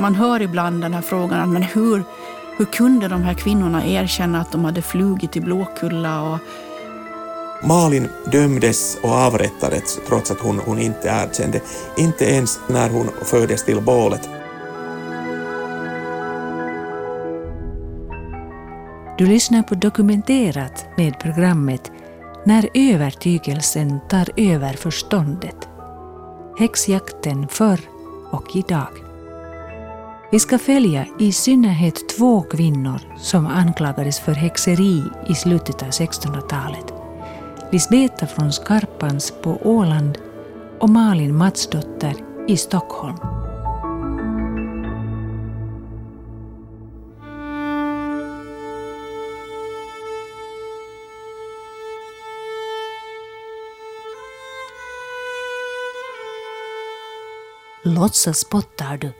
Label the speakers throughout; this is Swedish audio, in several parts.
Speaker 1: man hör ibland den här frågan, men hur, hur kunde de här kvinnorna erkänna att de hade flugit i Blåkulla? Och...
Speaker 2: Malin dömdes och avrättades trots att hon, hon inte erkände, inte ens när hon fördes till bålet.
Speaker 3: Du lyssnar på Dokumenterat med programmet När övertygelsen tar över förståndet. Häxjakten förr och idag. Vi ska följa i synnerhet två kvinnor som anklagades för häxeri i slutet av 1600-talet. Lisbeta från Skarpans på Åland och Malin Matsdotter i Stockholm. Låtsas spottar du,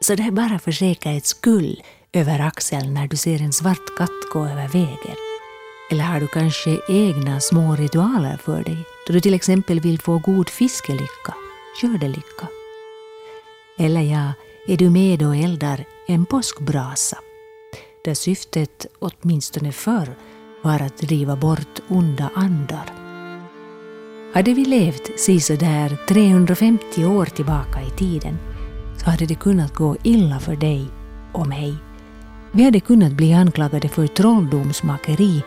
Speaker 3: så det är bara för säkerhets skull över axeln när du ser en svart katt gå över vägen. Eller har du kanske egna små ritualer för dig, då du till exempel vill få god fiskelycka, skördelycka? Eller ja, är du med och eldar en påskbrasa, där syftet, åtminstone förr, var att driva bort onda andar? Hade vi levt sisådär 350 år tillbaka i tiden hade det kunnat gå illa för dig och mig. Vi hade kunnat bli anklagade för trolldomsmakeri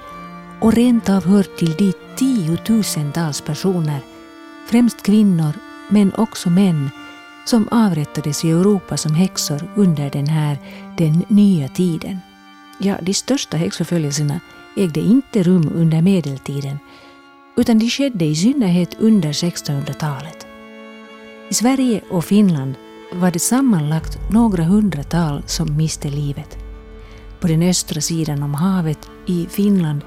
Speaker 3: och rent av hört till de tiotusentals personer, främst kvinnor men också män, som avrättades i Europa som häxor under den här den nya tiden. Ja, de största häxförföljelserna ägde inte rum under medeltiden utan de skedde i synnerhet under 1600-talet. I Sverige och Finland var det sammanlagt några hundratal som miste livet. På den östra sidan om havet i Finland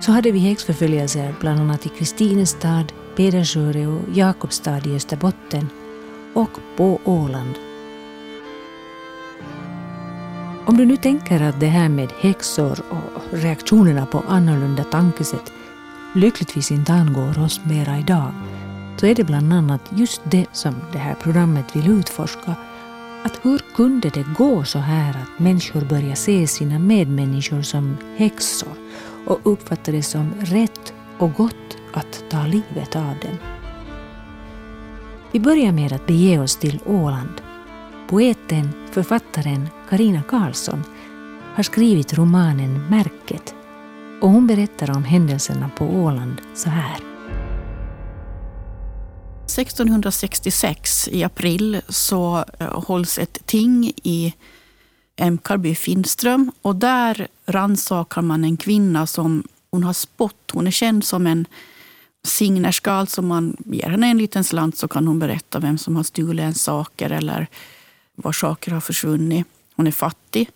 Speaker 3: så hade vi häxförföljelser bland annat i Kristinestad, Pedersöre och Jakobstad i Österbotten och på Åland. Om du nu tänker att det här med häxor och reaktionerna på annorlunda tankesätt lyckligtvis inte angår oss mera idag, så är det bland annat just det som det här programmet vill utforska. Att hur kunde det gå så här att människor börjar se sina medmänniskor som häxor och uppfattar det som rätt och gott att ta livet av dem? Vi börjar med att bege oss till Åland. Poeten, författaren Karina Karlsson har skrivit romanen Märket och hon berättar om händelserna på Åland så här.
Speaker 1: 1666 i april så eh, hålls ett ting i Emkarby Finström och där rannsakar man en kvinna som hon har spott. Hon är känd som en signerska, alltså man ger henne en liten slant så kan hon berätta vem som har stulit ens saker eller var saker har försvunnit. Hon är fattig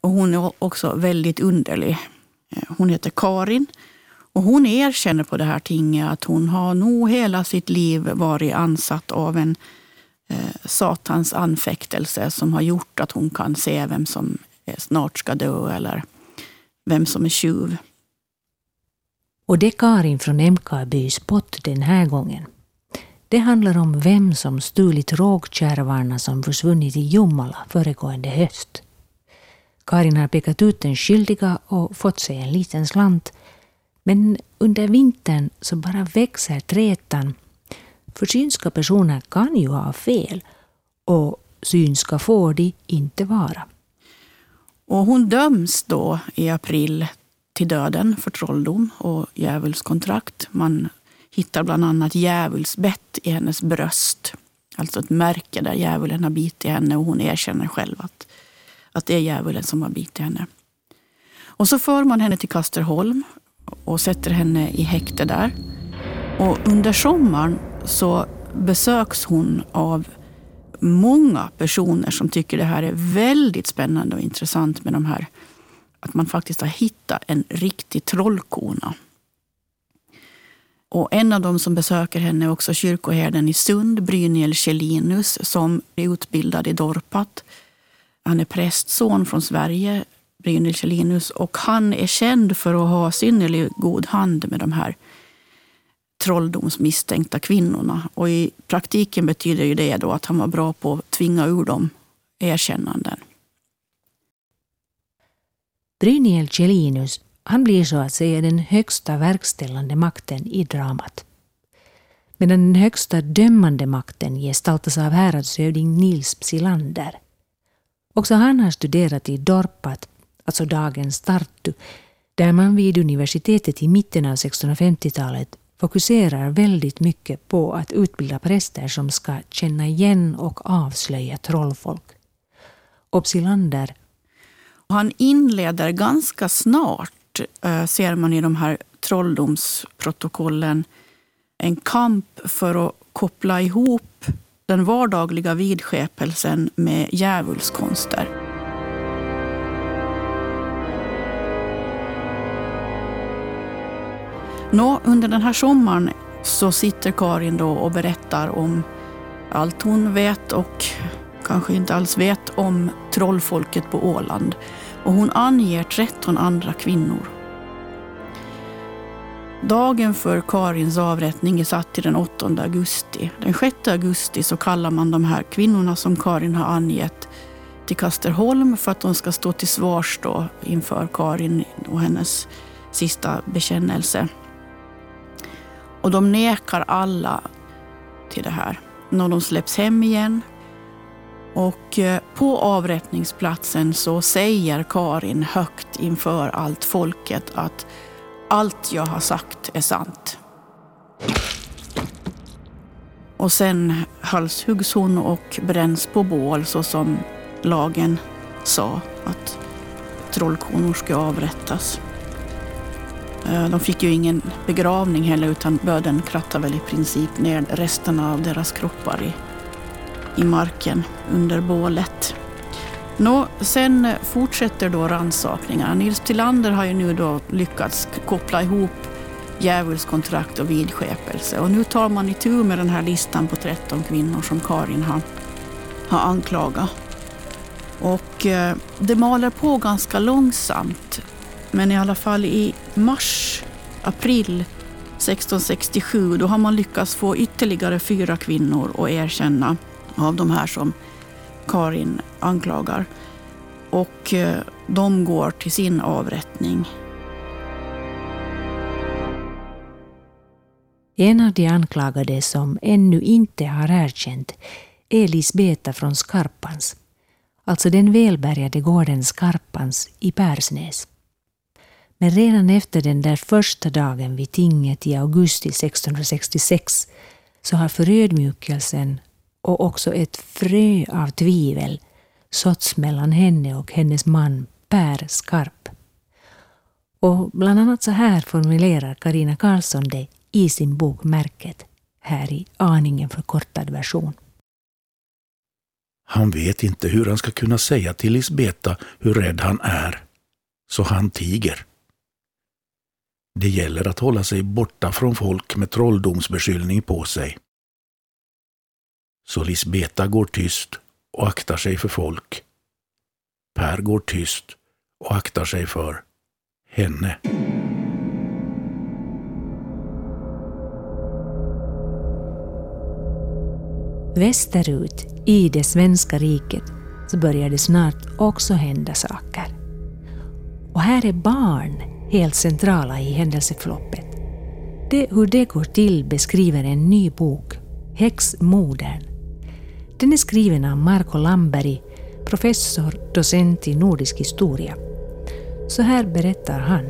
Speaker 1: och hon är också väldigt underlig. Eh, hon heter Karin och hon erkänner på det här tinget att hon har nog hela sitt liv varit ansatt av en eh, satans anfäktelse som har gjort att hon kan se vem som eh, snart ska dö eller vem som är tjuv.
Speaker 3: Och det Karin från Emkarby spott den här gången. Det handlar om vem som stulit rågkärvarna som försvunnit i Jomala föregående höst. Karin har pekat ut den skyldiga och fått sig en liten slant. Men under vintern så bara växer trätan. För synska personer kan ju ha fel och synska får de inte vara.
Speaker 1: Och hon döms då i april till döden för trolldom och djävulskontrakt. Man hittar bland annat djävulsbett i hennes bröst. Alltså ett märke där djävulen har bitit henne och hon erkänner själv att att det är djävulen som har bitit henne. Och så för man henne till Kasterholm och sätter henne i häkte där. Och under sommaren så besöks hon av många personer som tycker det här är väldigt spännande och intressant med de här att man faktiskt har hittat en riktig trollkona. Och en av dem som besöker henne är också kyrkoherden i Sund, Brynjel Kjellinus, som är utbildad i Dorpat han är prästson från Sverige, Brynhild Kjellinus, och han är känd för att ha synnerligen god hand med de här trolldomsmisstänkta kvinnorna. Och i praktiken betyder ju det då att han var bra på att tvinga ur dem erkännanden.
Speaker 3: Bryniel Cellinus han blir så att säga den högsta verkställande makten i dramat. Medan den högsta dömande makten gestaltas av häradshövding Nils Psilander. Också han har studerat i Dorpat, alltså dagens Tartu, där man vid universitetet i mitten av 1650-talet fokuserar väldigt mycket på att utbilda präster som ska känna igen och avslöja trollfolk. Opsilander.
Speaker 1: Han inleder ganska snart, eh, ser man i de här trolldomsprotokollen, en kamp för att koppla ihop den vardagliga vidskepelsen med djävulskonster. Nå, under den här sommaren så sitter Karin då och berättar om allt hon vet och kanske inte alls vet om trollfolket på Åland. Och hon anger 13 andra kvinnor. Dagen för Karins avrättning är satt till den 8 augusti. Den 6 augusti så kallar man de här kvinnorna som Karin har angett till Kasterholm för att de ska stå till svars då inför Karin och hennes sista bekännelse. Och de nekar alla till det här. När de släpps hem igen och eh, på avrättningsplatsen så säger Karin högt inför allt folket att allt jag har sagt är sant. Och sen halshuggs hon och bränns på bål så som lagen sa att trollkonor ska avrättas. Eh, de fick ju ingen begravning heller utan böden krattade väl i princip ner resterna av deras kroppar i i marken under bålet. Nå, sen fortsätter då rannsakningarna. Nils Tillander har ju nu då lyckats koppla ihop djävulskontrakt och vidskepelse. Och nu tar man itu med den här listan på 13 kvinnor som Karin har, har anklagat. Och eh, det maler på ganska långsamt. Men i alla fall i mars, april 1667, då har man lyckats få ytterligare fyra kvinnor att erkänna av de här som Karin anklagar. Och eh, de går till sin avrättning.
Speaker 3: En av de anklagade som ännu inte har erkänt är Lisbeta från Skarpans, alltså den välbärgade gården Skarpans i Persnäs. Men redan efter den där första dagen vid tinget i augusti 1666 så har förödmjukelsen och också ett frö av tvivel såtts mellan henne och hennes man Per Skarp. Och bland annat så här formulerar Karina Karlsson det i sin bok Märket, här i aningen förkortad version.
Speaker 4: Han vet inte hur han ska kunna säga till Lisbeta hur rädd han är, så han tiger. Det gäller att hålla sig borta från folk med trolldomsbeskyllning på sig. Så Lisbeta går tyst och aktar sig för folk. Per går tyst och aktar sig för henne.
Speaker 3: Västerut, i det svenska riket, så börjar det snart också hända saker. Och här är barn helt centrala i händelseförloppet. Det, hur det går till beskriver en ny bok, Häxmodern, den är skriven av Marco Lamberg, professor, docent i nordisk historia. Så här berättar han.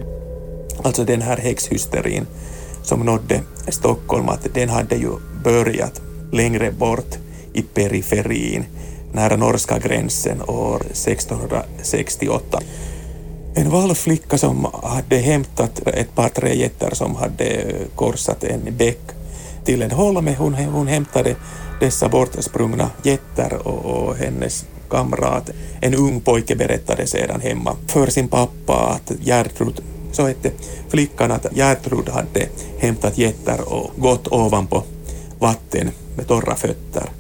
Speaker 2: Alltså den här häxhysterin som nådde Stockholm, att den hade ju börjat längre bort i periferin, nära norska gränsen år 1668. En valflicka som hade hämtat ett par tre getter som hade korsat en bäck till en holme, hon, hon hämtade dessa bortsprungna getter och, och hennes kamrat, en ung pojke berättade sedan hemma för sin pappa att Gertrud, så hette flickan att Gertrud hade hämtat getter och gått ovanpå vatten med torra fötter.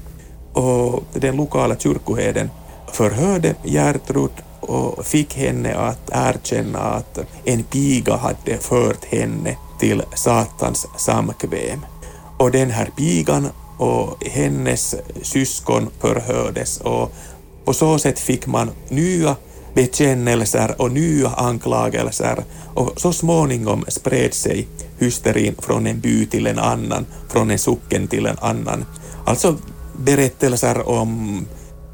Speaker 2: Och den lokala kyrkoherden förhörde Gertrud och fick henne att erkänna att en piga hade fört henne till Satans samkväm. Och den här pigan och hennes syskon förhördes och På så sätt fick man nya bekännelser och nya anklagelser och så småningom spred sig hysterin från en by till en annan, från en socken till en annan. Alltså berättelser om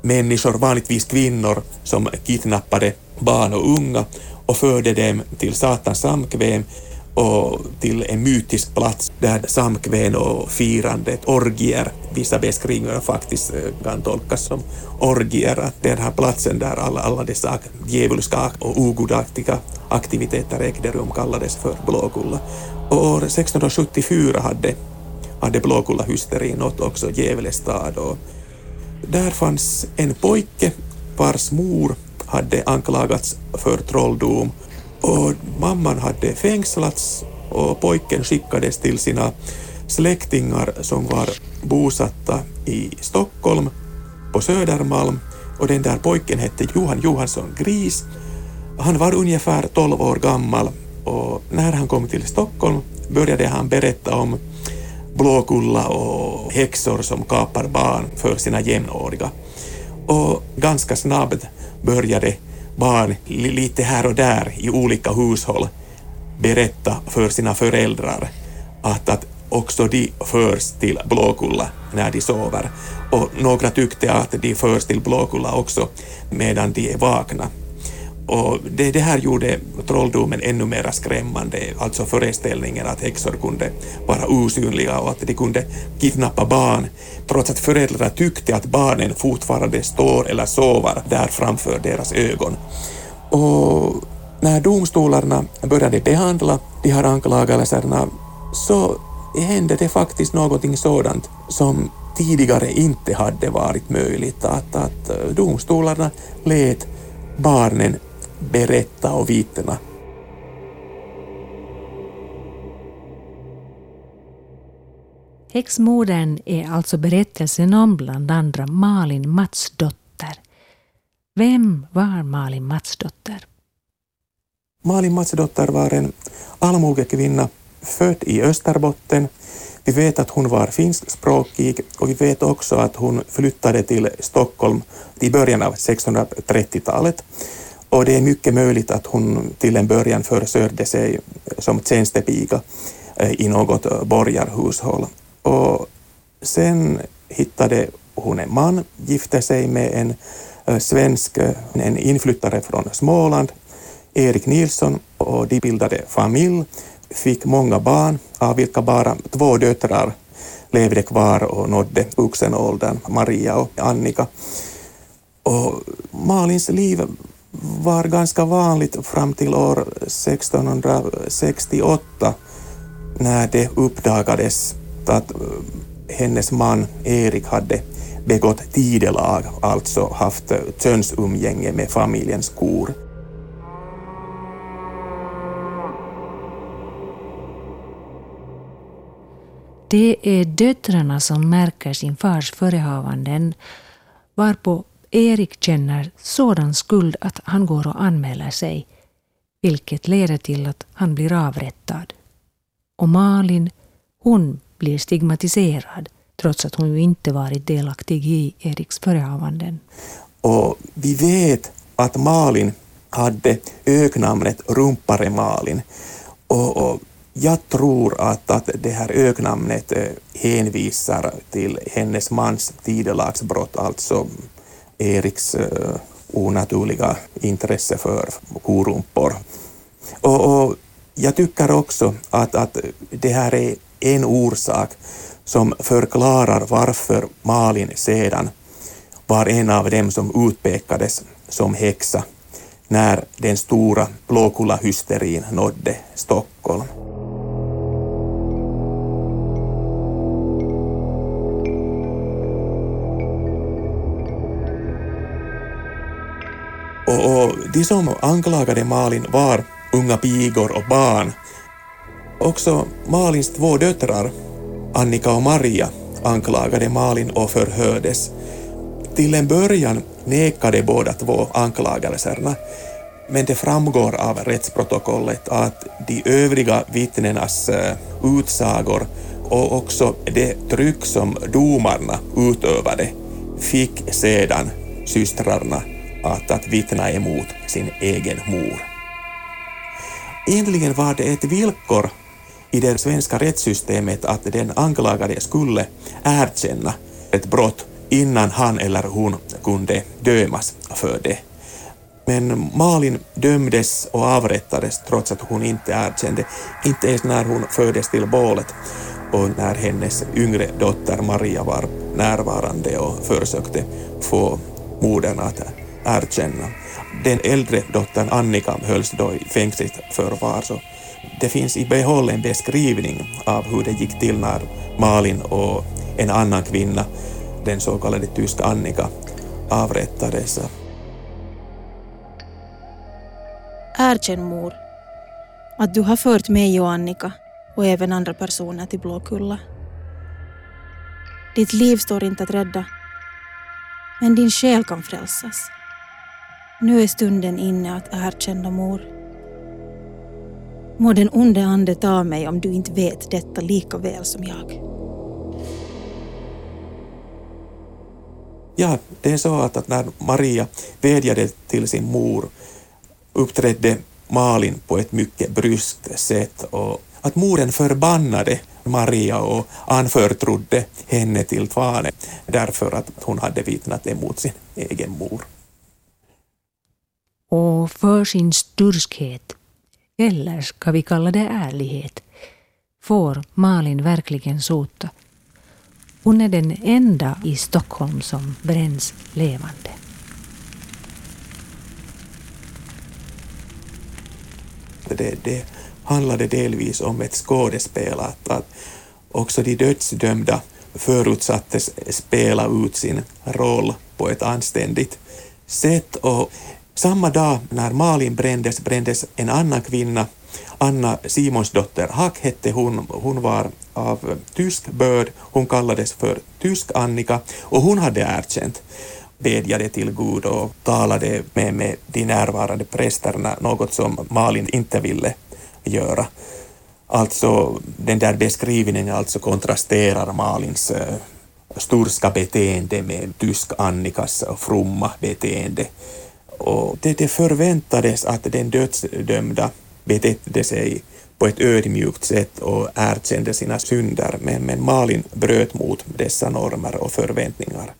Speaker 2: människor, vanligtvis kvinnor, som kidnappade barn och unga och förde dem till Satans samkväm och till en mytisk plats där samkväm och firandet, orgier, vissa beskrivningar faktiskt eh, kan tolkas som orgier, att den här platsen där alla, alla dessa djävulska och ogudaktiga aktiviteter ägde rum kallades för Blåkulla. Och år 1674 hade, hade Blåkulla-hysterin nått också Gävle stad och där fanns en pojke vars mor hade anklagats för trolldom. Och mamman hade fängslats och pojken skickades till sina släktingar som var bosatta i Stockholm på Södermalm. Och den där pojken hette Johan Johansson Gris. Han var ungefär 12 år gammal. Och när han kom till Stockholm började han berätta om Blåkulla och häxor som kapar barn för sina jämnåriga. Och ganska snabbt började barn lite här och där i olika hushåll berätta för sina föräldrar att, att också de förs till Blåkulla när de sover. Och några tyckte att de förs till Blåkulla också medan de är vakna. Och det, det här gjorde trolldomen ännu mer skrämmande, alltså föreställningen att häxor kunde vara osynliga och att de kunde kidnappa barn, trots att föräldrar tyckte att barnen fortfarande står eller sover där framför deras ögon. Och när domstolarna började behandla de här anklagelserna så hände det faktiskt någonting sådant som tidigare inte hade varit möjligt, att, att eh, domstolarna lät barnen berätta och vittna.
Speaker 3: Häxmorden är alltså berättelsen om bland andra Malin Matsdotter. Vem var Malin Matsdotter?
Speaker 2: Malin Matsdotter var en allmogekvinna född i Österbotten. Vi vet att hon var finskspråkig och vi vet också att hon flyttade till Stockholm i början av 630-talet. Och det är mycket möjligt att hon till en början försörjde sig som tjänstepiga eh, i något eh, borgarhushåll. Och sen hittade hon en man, gifte sig med en eh, svensk, en inflyttare från Småland, Erik Nilsson, och de bildade familj, fick många barn, av vilka bara två döttrar levde kvar och nådde vuxenåldern, Maria och Annika. Och Malins liv var ganska vanligt fram till år 1668 när det uppdagades att eh, hennes man Erik hade begått tidelag, alltså haft könsumgänge med familjens kor.
Speaker 3: Det är döttrarna som märker sin fars förehavanden varpå Erik känner sådan skuld att han går och anmäler sig, vilket leder till att han blir avrättad. Och Malin, hon blir stigmatiserad trots att hon ju inte varit delaktig i Eriks förehavanden.
Speaker 2: Och vi vet att Malin hade öknamnet Rumpare Malin. Och, och jag tror att, att det här öknamnet eh, hänvisar till hennes mans tidelagsbrott, alltså Eriks eh, onaturliga intresse för korumpor. Och, och, jag tycker också att, att det här är en orsak som förklarar varför Malin sedan var en av dem som utpekades som häxa när den stora blåkulla-hysterin nådde Stockholm. Och, de som anklagade Malin var unga pigor och barn. Också Malins två döttrar, Annika och Maria, anklagade Malin och förhördes. Till en början nekade båda två anklagelserna, men det framgår av rättsprotokollet att de övriga vittnenas eh, utsagor och också det tryck som domarna utövade fick sedan systrarna att, att vittna emot sin egen mor. Egentligen var det ett villkor i det svenska rättssystemet att den anklagade skulle erkänna ett brott innan han eller hon kunde dömas för det. Men Malin dömdes och avrättades trots att hon inte erkände, inte ens när hon fördes till bålet och när hennes yngre dotter Maria var närvarande och försökte få modern att erkänna. Den äldre dottern Annika hölls då i fängsligt förvar. Så det finns i behåll en beskrivning av hur det gick till när Malin och en annan kvinna, den så kallade tyska Annika, avrättades.
Speaker 5: Erkänn mor att du har fört mig och Annika och även andra personer till Blåkulla. Ditt liv står inte att rädda, men din själ kan frälsas. Nu är stunden inne att erkänna mor. Må den onde ande ta mig om du inte vet detta lika väl som jag.
Speaker 2: Ja, det är så att, att när Maria vädjade till sin mor uppträdde Malin på ett mycket bryskt sätt och att moren förbannade Maria och anförtrodde henne till fanen därför att hon hade vittnat emot sin egen mor.
Speaker 3: Och för sin sturskhet, eller ska vi kalla det ärlighet, får Malin verkligen sota. Hon är den enda i Stockholm som bränns levande.
Speaker 2: Det, det handlade delvis om ett skådespel, att, att också de dödsdömda förutsattes spela ut sin roll på ett anständigt sätt. Och samma dag när Malin brändes, brändes en annan kvinna, Anna Simonsdotter Hack hette hon, hon var av tysk börd, hon kallades för Tysk Annika och hon hade erkänt bedjade till Gud och talade med, med de närvarande prästerna, något som Malin inte ville göra. Alltså den där beskrivningen alltså kontrasterar Malins eh, äh, sturska beteende med tysk Annikas fromma beteende. Och det, det förväntades att den dödsdömda betedde sig på ett ödmjukt sätt och erkände sina synder, men, men Malin bröt mot dessa normer och förväntningar.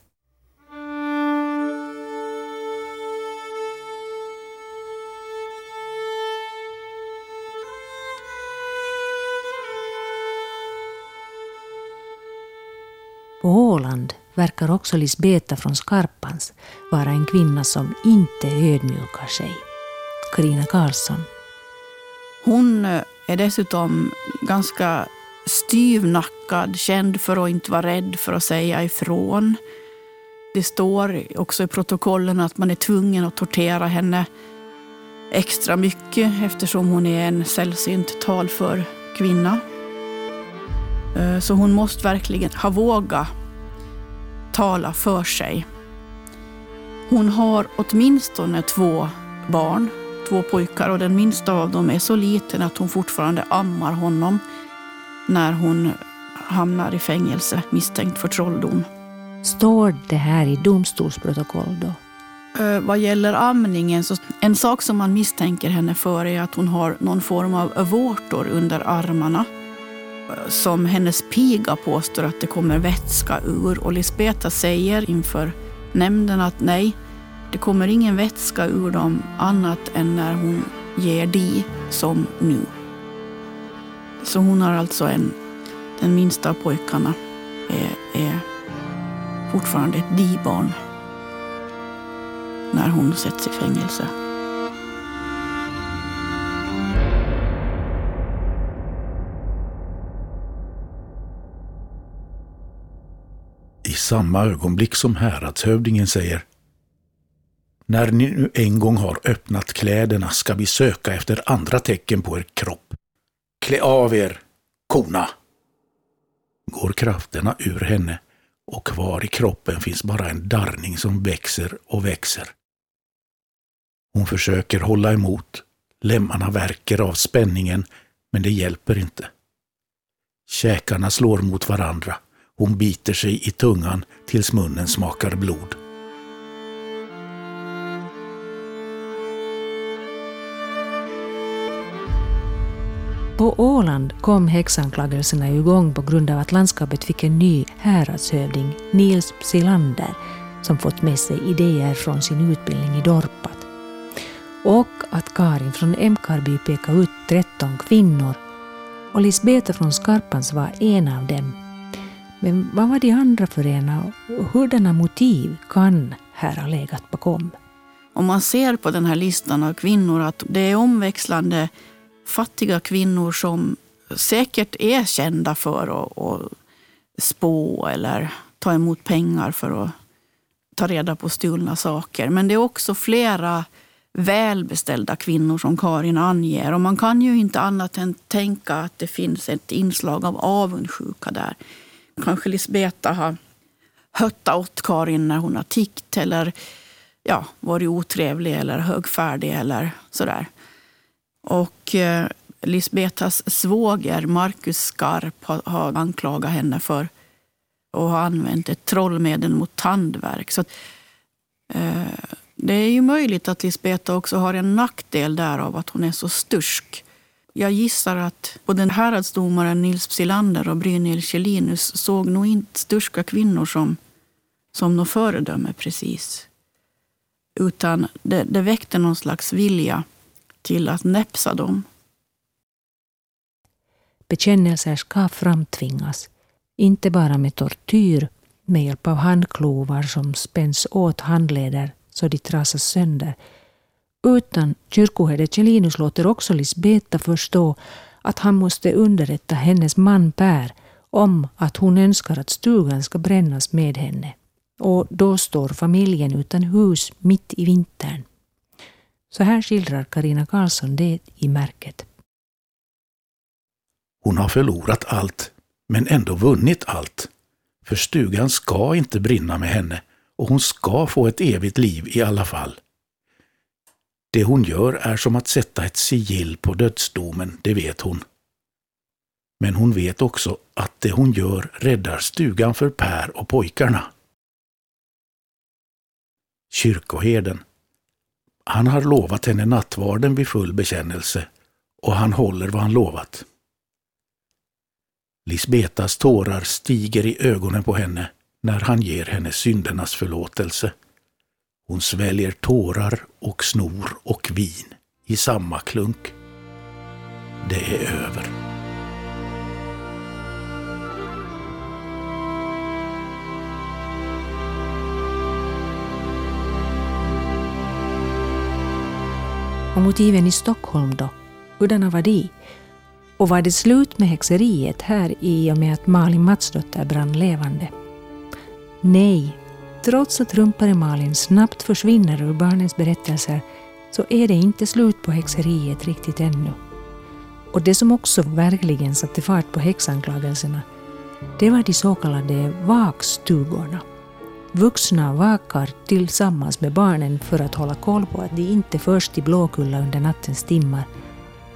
Speaker 3: På Åland verkar också Lisbeta från Skarpans vara en kvinna som inte ödmjukar sig. Karina Karlsson.
Speaker 1: Hon eh, är dessutom ganska styvnackad, känd för att inte vara rädd för att säga ifrån. Det står också i protokollen att man är tvungen att tortera henne extra mycket eftersom hon är en sällsynt talför kvinna. Eh, så hon måste verkligen ha vågat tala för sig. Hon har åtminstone två barn, två pojkar och den minsta av dem är så liten att hon fortfarande ammar honom när hon hamnar i fängelse misstänkt för trolldom.
Speaker 3: Står det här i domstolsprotokoll då?
Speaker 1: Eh, vad gäller amningen, så en sak som man misstänker henne för är att hon har någon form av vårtor under armarna som hennes piga påstår att det kommer vätska ur och Lisbeta säger inför nämnden att nej, det kommer ingen vätska ur dem annat än när hon ger di som nu. Så hon har alltså en, den minsta av pojkarna är, är fortfarande ett di-barn när hon sätts i fängelse.
Speaker 4: Samma ögonblick som häradshövdingen säger När ni nu en gång har öppnat kläderna ska vi söka efter andra tecken på er kropp. Klä av er, kona! Går krafterna ur henne och kvar i kroppen finns bara en darrning som växer och växer. Hon försöker hålla emot. Lemmarna värker av spänningen, men det hjälper inte. Käkarna slår mot varandra hon biter sig i tungan tills munnen smakar blod.
Speaker 3: På Åland kom häxanklagelserna igång på grund av att landskapet fick en ny häradshövding, Nils Psilander, som fått med sig idéer från sin utbildning i Dorpat. Och att Karin från Emkarby pekade ut 13 kvinnor och Lisbeta från Skarpans var en av dem men vad var de andra för ena och hurdana motiv kan här ha legat bakom?
Speaker 1: Om man ser på den här listan av kvinnor att det är omväxlande fattiga kvinnor som säkert är kända för att, att spå eller ta emot pengar för att ta reda på stulna saker. Men det är också flera välbeställda kvinnor som Karin anger. Och man kan ju inte annat än tänka att det finns ett inslag av avundsjuka där. Kanske Lisbeta har höttat åt Karin när hon har tickt eller ja, varit otrevlig eller högfärdig eller sådär. Och eh, Lisbetas svåger Marcus Skarp har, har anklagat henne för och har använt ett trollmedel mot tandvärk. Så att, eh, det är ju möjligt att Lisbeta också har en nackdel därav att hon är så stursk. Jag gissar att både häradsdomaren Nils Psilander och Brynhild Kjellinus såg nog inte sturska kvinnor som, som något föredöme precis. Utan det, det väckte någon slags vilja till att näpsa dem.
Speaker 3: Bekännelser ska framtvingas, inte bara med tortyr med hjälp av handklovar som spänns åt handleder så de trasas sönder, utan kyrkoherde Kjellinus låter också Lisbeta förstå att han måste underrätta hennes man Per om att hon önskar att stugan ska brännas med henne. Och då står familjen utan hus mitt i vintern. Så här skildrar Karina Karlsson det i märket.
Speaker 4: Hon har förlorat allt, men ändå vunnit allt. För stugan ska inte brinna med henne och hon ska få ett evigt liv i alla fall. Det hon gör är som att sätta ett sigill på dödsdomen, det vet hon. Men hon vet också att det hon gör räddar stugan för Per och pojkarna. Kyrkoherden. Han har lovat henne nattvarden vid full bekännelse och han håller vad han lovat. Lisbetas tårar stiger i ögonen på henne när han ger henne syndernas förlåtelse. Hon sväljer tårar och snor och vin i samma klunk. Det är över.
Speaker 3: Och motiven i Stockholm då? Hurdana var de? Och var det slut med häxeriet här i och med att Malin Matsdotter brann levande? Nej, trots att rumpare Malin snabbt försvinner ur barnens berättelser så är det inte slut på häxeriet riktigt ännu. Och det som också verkligen satte fart på häxanklagelserna, det var de så kallade vakstugorna. Vuxna vakar tillsammans med barnen för att hålla koll på att de inte förs till Blåkulla under nattens timmar.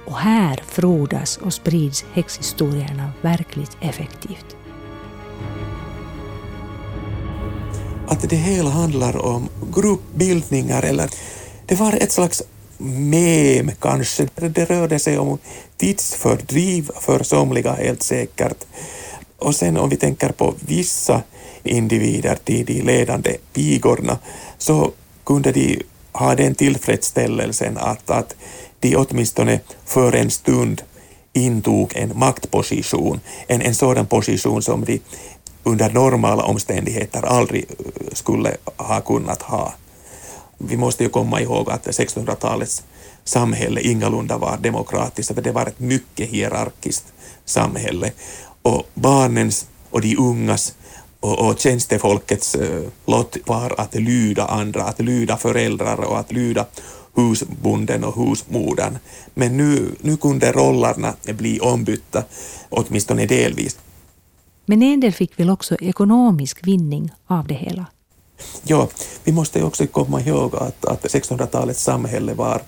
Speaker 3: Och här frodas och sprids häxhistorierna verkligt effektivt
Speaker 2: att det hela handlar om gruppbildningar eller det var ett slags mem kanske. Det rörde sig om tidsfördriv för somliga helt säkert. Och sen om vi tänker på vissa individer, de, de ledande pigorna, så kunde de ha den tillfredsställelsen att, att de åtminstone för en stund intog en maktposition, en, en sådan position som de under normala omständigheter aldrig eh, skulle ha kunnat ha. Vi måste ju komma ihåg att 1600-talets samhälle ingalunda var demokratiskt, för det var ett mycket hierarkiskt samhälle. Och barnens och de ungas och, och tjänstefolkets eh, uh, lott var att lyda andra, att lyda föräldrar och att lyda husbonden och husmodern. Men nu, nu kunde rollerna bli ombytta, åtminstone delvis.
Speaker 3: Men en del fick väl också ekonomisk vinning av det hela?
Speaker 2: Ja, vi måste också komma ihåg att, att 1600-talets samhälle var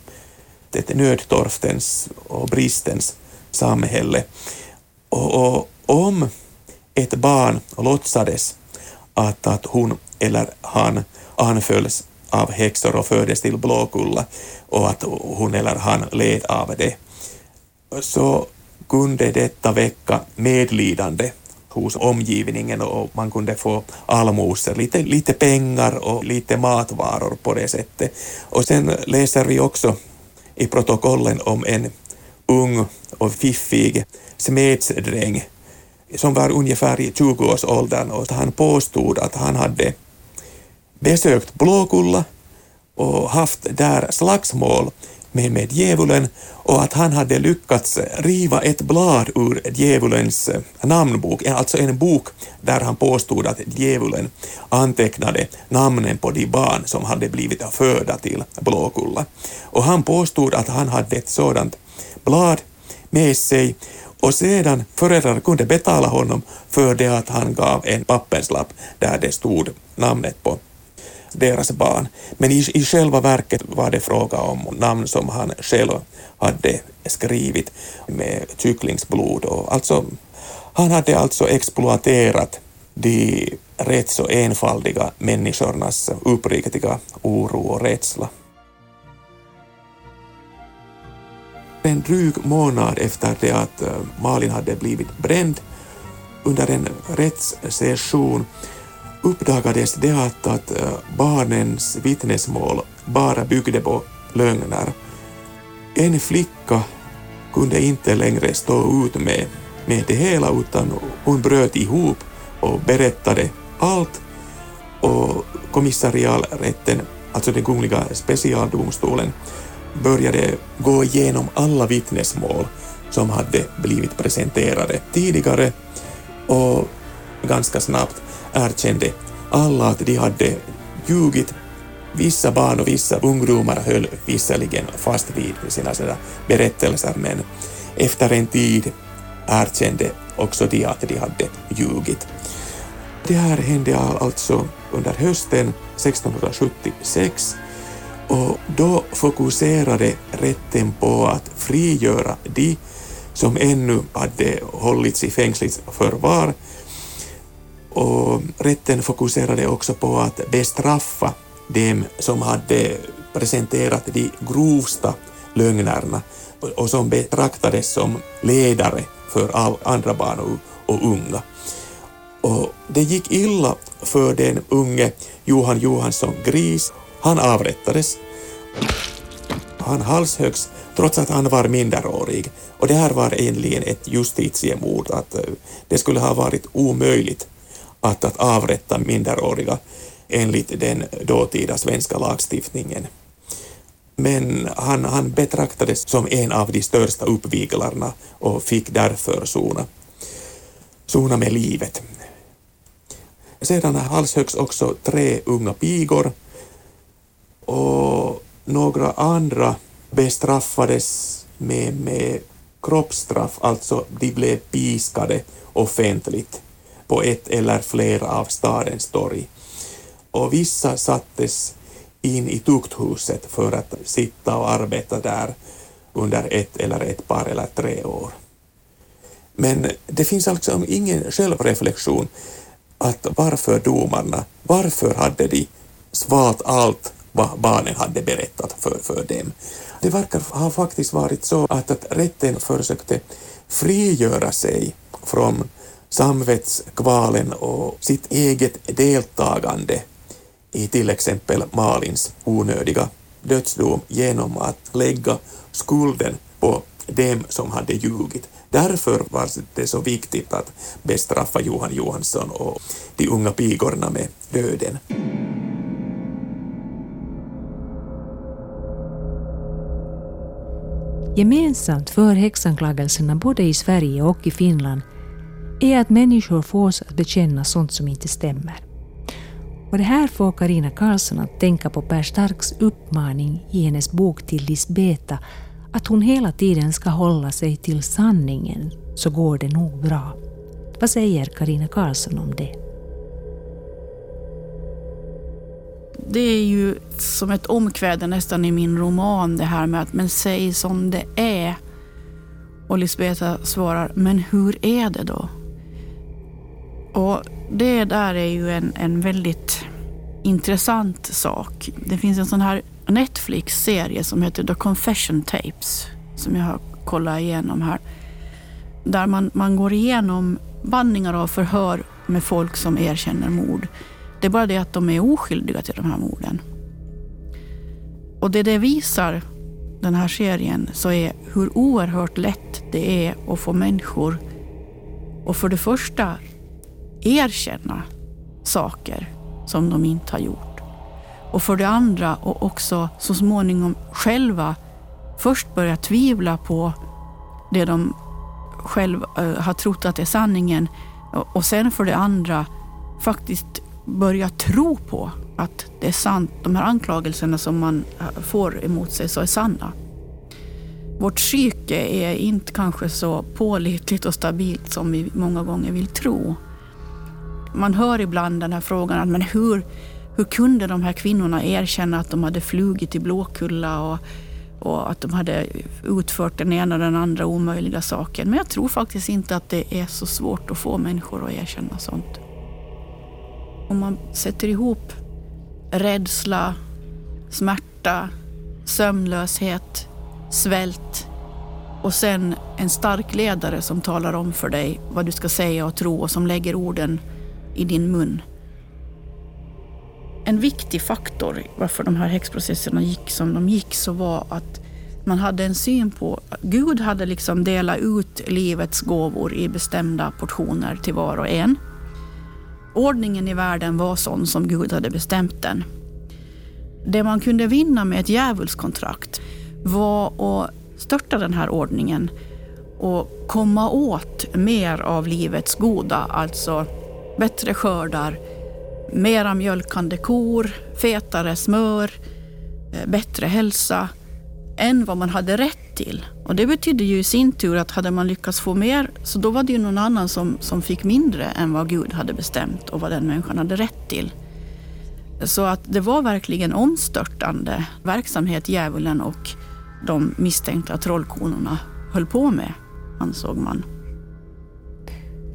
Speaker 2: ett nödtorftens och bristens samhälle. Och, och om ett barn låtsades att, att hon eller han anfölls av häxor och fördes till Blåkulla och att hon eller han led av det, så kunde detta väcka medlidande hos omgivningen och man kunde få allmosor, lite, lite pengar och lite matvaror på det sättet. Och sen läser vi också i protokollen om en ung och fiffig smedsdräng som var ungefär i 20-årsåldern och han påstod att han hade besökt Blåkulla och haft där slagsmål med, med djävulen och att han hade lyckats riva ett blad ur djävulens eh, namnbok, eh, alltså en bok där han påstod att djävulen antecknade namnen på de barn som hade blivit födda till Blåkulla. Och han påstod att han hade ett sådant blad med sig och sedan föräldrar kunde betala honom för det att han gav en papperslapp där det stod namnet på deras barn. Men i, i själva verket var det fråga om namn som han själv hade skrivit med kycklingsblod. Och alltså, han hade alltså exploaterat de rätt så enfaldiga människornas uppriktiga oro och rädsla. En dryg månad efter det att eh, Malin hade blivit bränd under en rättssession uppdagades det att, att eh, barnens vittnesmål bara byggde på lögner. En flicka kunde inte längre stå ut med, med det hela utan hon bröt ihop och berättade allt och kommissarialrätten, alltså den kungliga specialdomstolen, började gå igenom alla vittnesmål som hade blivit presenterade tidigare och ganska snabbt erkände alla att de hade ljugit. Vissa barn och vissa ungdomar höll visserligen fast vid sina, sina berättelser men efter en tid erkände också de att de hade ljugit. Det här hände alltså under hösten 1676 och då fokuserade rätten på att frigöra de som ännu hade hållits i fängsligt förvar och rätten fokuserade också på att bestraffa dem som hade presenterat de grovsta lögnerna och som betraktades som ledare för all andra barn och, och unga. Och det gick illa för den unge Johan Johansson Gris. Han avrättades. Han halshöggs trots att han var minderårig. Och det här var egentligen ett justitiemord, att eh, det skulle ha varit omöjligt att, att avrätta minderåriga enligt den dåtida svenska lagstiftningen. Men han, han betraktades som en av de största uppviglarna och fick därför sona, sona med livet. Sedan halshöggs också tre unga pigor och några andra bestraffades med, med kroppsstraff, alltså de blev piskade offentligt på ett eller flera av stadens torg. Och vissa sattes in i tukthuset för att sitta och arbeta där under ett eller ett par eller tre år. Men det finns alltså ingen självreflektion att varför domarna, varför hade de svalt allt vad barnen hade berättat för, för dem. Det verkar ha faktiskt varit så att, att rätten försökte frigöra sig från samvetskvalen och sitt eget deltagande i till exempel Malins onödiga dödsdom genom att lägga skulden på dem som hade ljugit. Därför var det så viktigt att bestraffa Johan Johansson och de unga pigorna med döden.
Speaker 3: Gemensamt för häxanklagelserna både i Sverige och i Finland är att människor fås att bekänna sånt som inte stämmer. Och det här får Karina Karlsson att tänka på Per Starks uppmaning i hennes bok till Lisbeta att hon hela tiden ska hålla sig till sanningen så går det nog bra. Vad säger Karina Karlsson om det?
Speaker 1: Det är ju som ett omkväde nästan i min roman det här med att men säg som det är. Och Lisbeta svarar, men hur är det då? Och det där är ju en, en väldigt intressant sak. Det finns en sån här Netflix-serie som heter The Confession Tapes som jag har kollat igenom här. där man, man går igenom bandningar av förhör med folk som erkänner mord. Det är bara det att de är oskyldiga till de här morden. Och det det visar, den här serien, så är hur oerhört lätt det är att få människor att för det första erkänna saker som de inte har gjort. Och för det andra och också så småningom själva först börja tvivla på det de själv eh, har trott att är sanningen och sen för det andra faktiskt börja tro på att det är sant, de här anklagelserna som man eh, får emot sig så är sanna. Vårt psyke är inte kanske så pålitligt och stabilt som vi många gånger vill tro. Man hör ibland den här frågan, men hur, hur kunde de här kvinnorna erkänna att de hade flugit i Blåkulla och, och att de hade utfört den ena och den andra omöjliga saken. Men jag tror faktiskt inte att det är så svårt att få människor att erkänna sånt. Om man sätter ihop rädsla, smärta, sömnlöshet, svält och sen en stark ledare som talar om för dig vad du ska säga och tro och som lägger orden i din mun. En viktig faktor varför de här häxprocesserna gick som de gick så var att man hade en syn på... Gud hade liksom delat ut livets gåvor i bestämda portioner till var och en. Ordningen i världen var sån som Gud hade bestämt den. Det man kunde vinna med ett djävulskontrakt var att störta den här ordningen och komma åt mer av livets goda, alltså bättre skördar, mera mjölkande kor, fetare smör, eh, bättre hälsa än vad man hade rätt till. Och det betydde ju i sin tur att hade man lyckats få mer, så då var det ju någon annan som, som fick mindre än vad Gud hade bestämt och vad den människan hade rätt till. Så att det var verkligen omstörtande verksamhet djävulen och de misstänkta trollkonorna höll på med, ansåg man.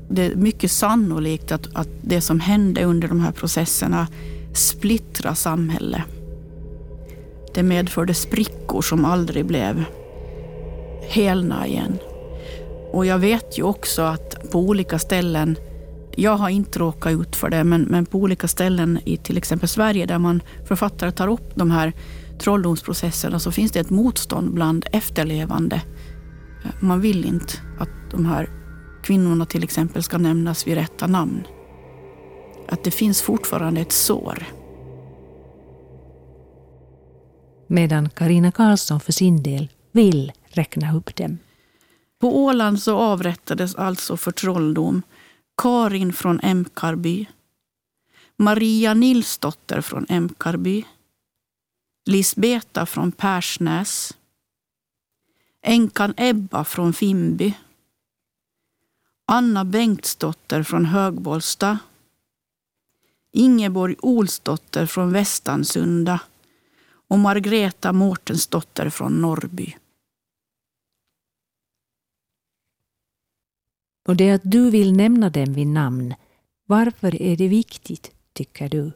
Speaker 1: Det är mycket sannolikt att, att det som hände under de här processerna splittrar samhället. Det medförde sprickor som aldrig blev helna igen. Och jag vet ju också att på olika ställen, jag har inte råkat ut för det, men, men på olika ställen i till exempel Sverige där man författare tar upp de här trolldomsprocesserna så finns det ett motstånd bland efterlevande. Man vill inte att de här kvinnorna till exempel ska nämnas vid rätta namn. Att det finns fortfarande ett sår.
Speaker 3: Medan Karina Karlsson för sin del vill räkna upp dem.
Speaker 1: På Åland så avrättades alltså för trolldom Karin från Emkarby, Maria Nilsdotter från Emkarby, Lisbeta från Persnäs, änkan Ebba från Fimby, Anna Bengtsdotter från Högbollsta, Ingeborg Olsdotter från Västansunda och Margreta Mårtensdotter från Norrby.
Speaker 3: Och det att du vill nämna dem vid namn, varför är det viktigt, tycker du?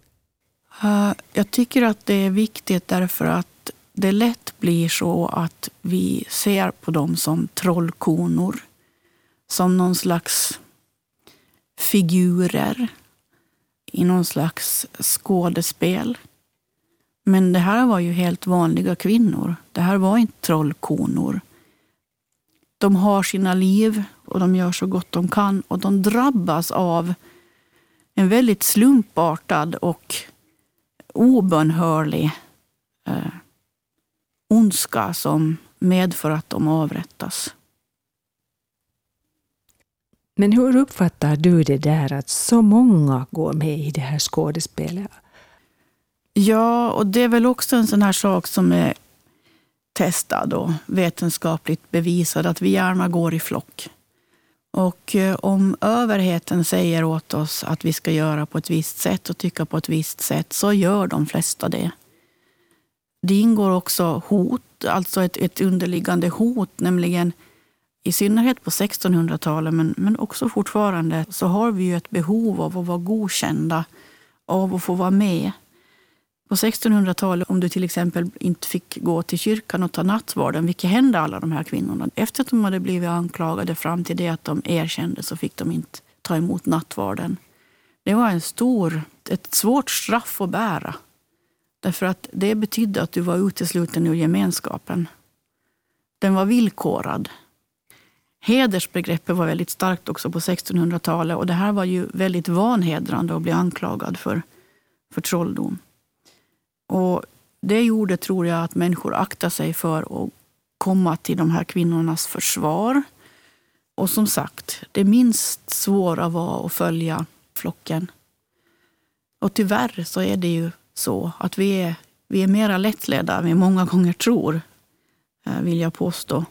Speaker 1: Uh, jag tycker att det är viktigt därför att det lätt blir så att vi ser på dem som trollkonor. Som någon slags figurer i någon slags skådespel. Men det här var ju helt vanliga kvinnor. Det här var inte trollkonor. De har sina liv och de gör så gott de kan och de drabbas av en väldigt slumpartad och obönhörlig eh, ondska som medför att de avrättas.
Speaker 3: Men hur uppfattar du det där att så många går med i det här skådespelet?
Speaker 1: Ja, och det är väl också en sån här sak som är testad och vetenskapligt bevisad, att vi gärna går i flock. Och eh, om överheten säger åt oss att vi ska göra på ett visst sätt och tycka på ett visst sätt, så gör de flesta det. Det ingår också hot, alltså ett, ett underliggande hot, nämligen i synnerhet på 1600-talet, men, men också fortfarande, så har vi ju ett behov av att vara godkända, av att få vara med På 1600-talet, om du till exempel inte fick gå till kyrkan och ta nattvarden, vilket hände alla de här kvinnorna? Efter att de hade blivit anklagade fram till det att de erkände så fick de inte ta emot nattvarden. Det var en stor, ett svårt straff att bära. Därför att det betydde att du var utesluten ur gemenskapen. Den var villkorad. Hedersbegreppet var väldigt starkt också på 1600-talet och det här var ju väldigt vanhedrande att bli anklagad för, för trolldom. Och det gjorde, tror jag, att människor aktade sig för att komma till de här kvinnornas försvar. Och som sagt, det minst svåra var att följa flocken. Och tyvärr så är det ju så att vi är, vi är mera lättledda än vi många gånger tror, eh, vill jag påstå.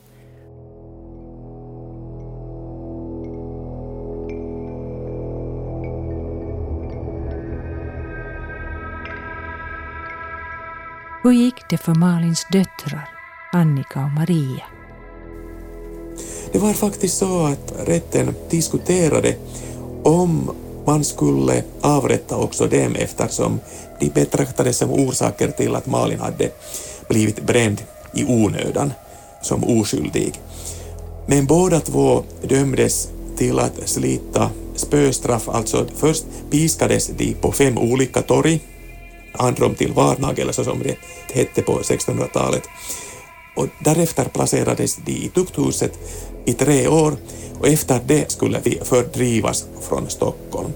Speaker 3: Hur gick det för Malins döttrar, Annika och Maria?
Speaker 2: Det var faktiskt så att rätten diskuterade om man skulle avrätta också dem eftersom de betraktades som orsaker till att Malin hade blivit bränd i onödan som oskyldig. Men båda två dömdes till att slita spöstraff, alltså först piskades de på fem olika torg, androm till varnagel, så som det hette på 1600-talet. Och därefter placerades de i tukthuset i tre år och efter det skulle de fördrivas från Stockholm.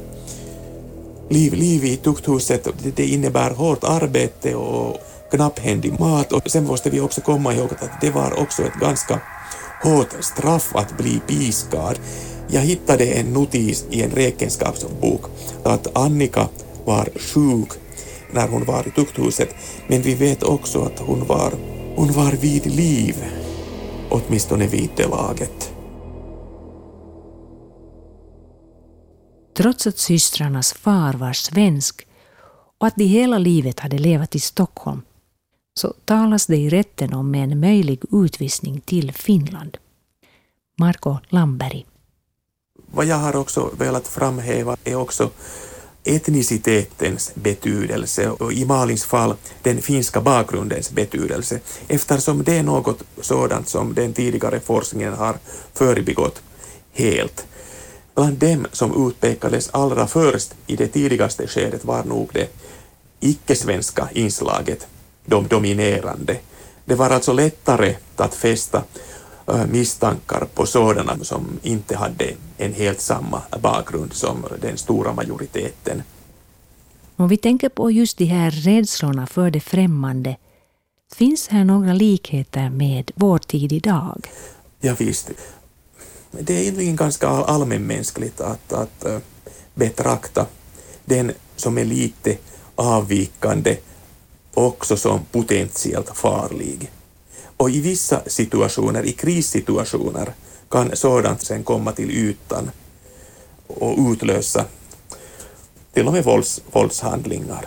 Speaker 2: Liv, liv i tukthuset det innebär hårt arbete och knapphändig mat och sen måste vi också komma ihåg att det var också ett ganska hårt straff att bli piskad. Jag hittade en notis i en räkenskapsbok att Annika var sjuk när hon var i tukthuset, men vi vet också att hon var, hon var vid liv, åtminstone vid det laget.
Speaker 3: Trots att systrarnas far var svensk och att de hela livet hade levat i Stockholm så talas det i rätten om en möjlig utvisning till Finland. Marco Lamberg.
Speaker 2: Vad jag har också velat framhäva är också etnicitetens betydelse och i Malins fall den finska bakgrundens betydelse eftersom det är något sådant som den tidigare forskningen har förbigått helt. Bland dem som utpekades allra först i det tidigaste skedet var nog det icke-svenska inslaget, de dominerande. Det var alltså lättare att fästa misstankar på sådana som inte hade en helt samma bakgrund som den stora majoriteten.
Speaker 3: Om vi tänker på just de här rädslorna för det främmande, finns här några likheter med vår tid idag?
Speaker 2: Ja, visst det är egentligen ganska allmänmänskligt att, att betrakta den som är lite avvikande också som potentiellt farlig. Och i vissa situationer, i krissituationer, kan sådant sen komma till ytan och utlösa till och med vålds, våldshandlingar.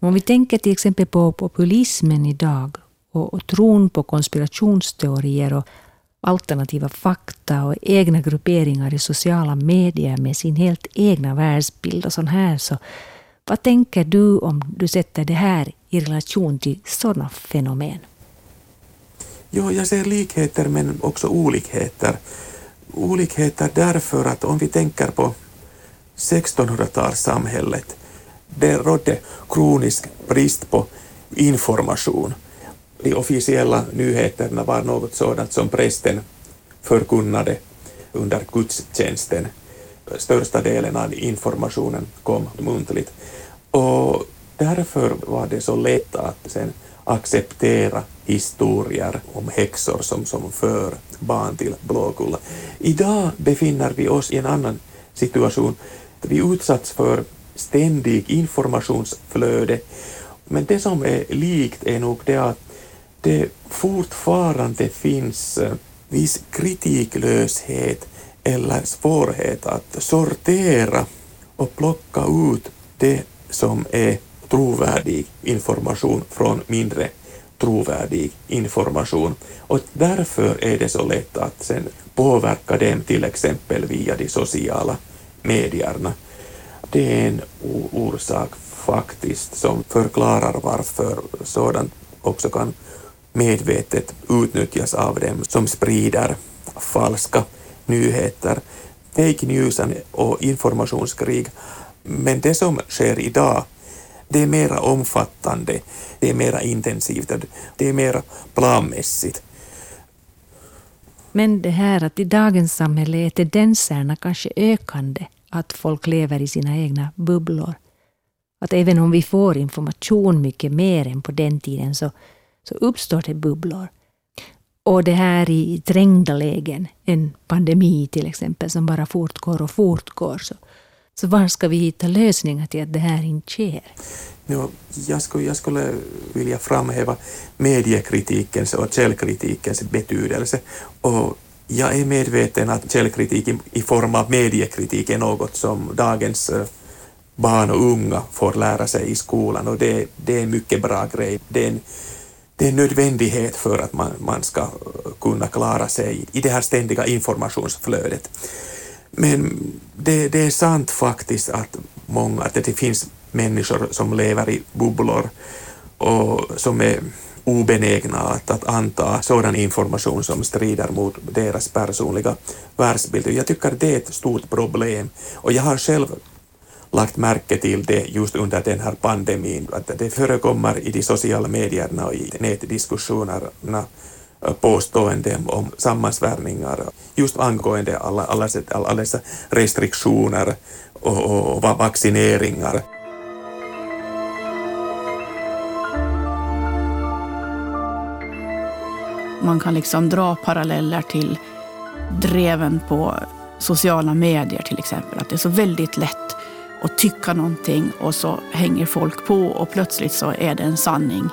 Speaker 3: Om vi tänker till exempel på populismen idag och, och tron på konspirationsteorier och alternativa fakta och egna grupperingar i sociala medier med sin helt egna världsbild och sånt här. Så vad tänker du om du sätter det här i relation till sådana fenomen?
Speaker 2: Jo, jag ser likheter men också olikheter. Olikheter därför att om vi tänker på 1600-talssamhället, det rådde kronisk brist på information de officiella nyheterna var något sådant som prästen förkunnade under gudstjänsten. Största delen av informationen kom muntligt. Och därför var det så lätt att sen acceptera historier om häxor som, som för barn till Blåkulla. Idag befinner vi oss i en annan situation. Vi utsatts för ständig informationsflöde. Men det som är likt är nog det att det fortfarande finns eh, viss kritiklöshet eller svårighet att sortera och plocka ut det som e är trovärdig information från mindre trovärdig information. Och därför är det så lätt att sen påverka dem till exempel via de sociala medierna. Det är en orsak faktiskt som förklarar varför sådant också kan medvetet utnyttjas av dem som sprider falska nyheter, fake news och informationskrig. Men det som sker idag, det är mera omfattande, det är mera intensivt, det är mera planmässigt.
Speaker 3: Men det här att i dagens samhälle är tendenserna kanske ökande, att folk lever i sina egna bubblor. Att även om vi får information mycket mer än på den tiden så, så uppstår det bubblor. Och det här i trängda lägen, en pandemi till exempel som bara fortgår och fortgår. Så, så var ska vi hitta lösningar till att det här inte sker?
Speaker 2: Ja, jag, skulle, jag skulle vilja framhäva mediekritikens och källkritikens betydelse. Och jag är medveten att källkritik i form av mediekritik är något som dagens eh, barn och unga får lära sig i skolan och det, det är en mycket bra grej. Det är en, det är en nödvändighet för att man, man ska eh, kunna klara sig i det här ständiga informationsflödet. Men det, det är sant faktiskt att, många, att det finns människor som lever i bubblor och som är obenägna att, att anta sådan information som strider mot deras personliga världsbild. Jag tycker det är ett stort problem och jag har själv lagt märke till det just under den här pandemin, att det förekommer i de sociala medierna och i nätdiskussionerna eh, påståenden om sammansvärjningar just angående alla, alla, alla dessa restriktioner och, och vaccineringar.
Speaker 1: Man kan liksom dra paralleller till dreven på sociala medier till exempel. Att det är så väldigt lätt och tycka någonting och så hänger folk på och plötsligt så är det en sanning.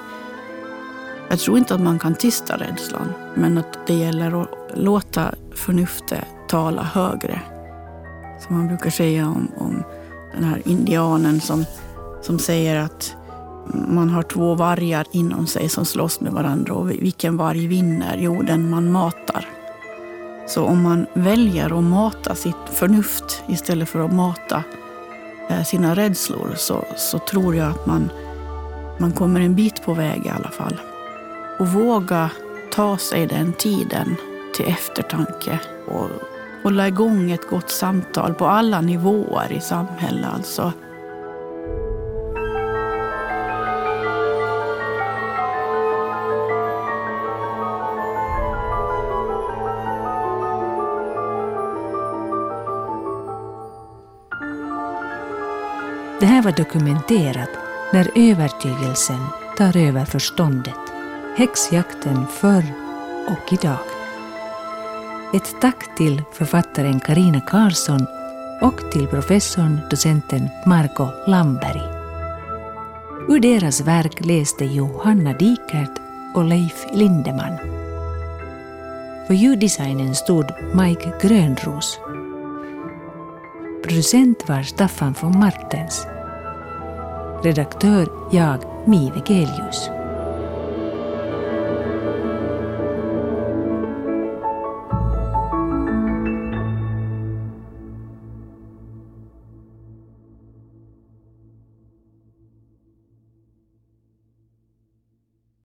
Speaker 1: Jag tror inte att man kan tysta rädslan, men att det gäller att låta förnuftet tala högre. Som man brukar säga om, om den här indianen som, som säger att man har två vargar inom sig som slåss med varandra och vilken varg vinner? Jo, den man matar. Så om man väljer att mata sitt förnuft istället för att mata Eh, sina rädslor så, så tror jag att man, man kommer en bit på väg i alla fall. Och våga ta sig den tiden till eftertanke och hålla igång ett gott samtal på alla nivåer i samhället. Alltså
Speaker 3: Det här var dokumenterat när övertygelsen tar över förståndet. Häxjakten förr och idag. Ett tack till författaren Karina Karlsson och till professorn, docenten Marco Lamberg. Ur deras verk läste Johanna Dikert och Leif Lindeman. För ljuddesignen stod Mike Grönros. Producent var Staffan von Martens. Redaktör jag, Mive Gelius.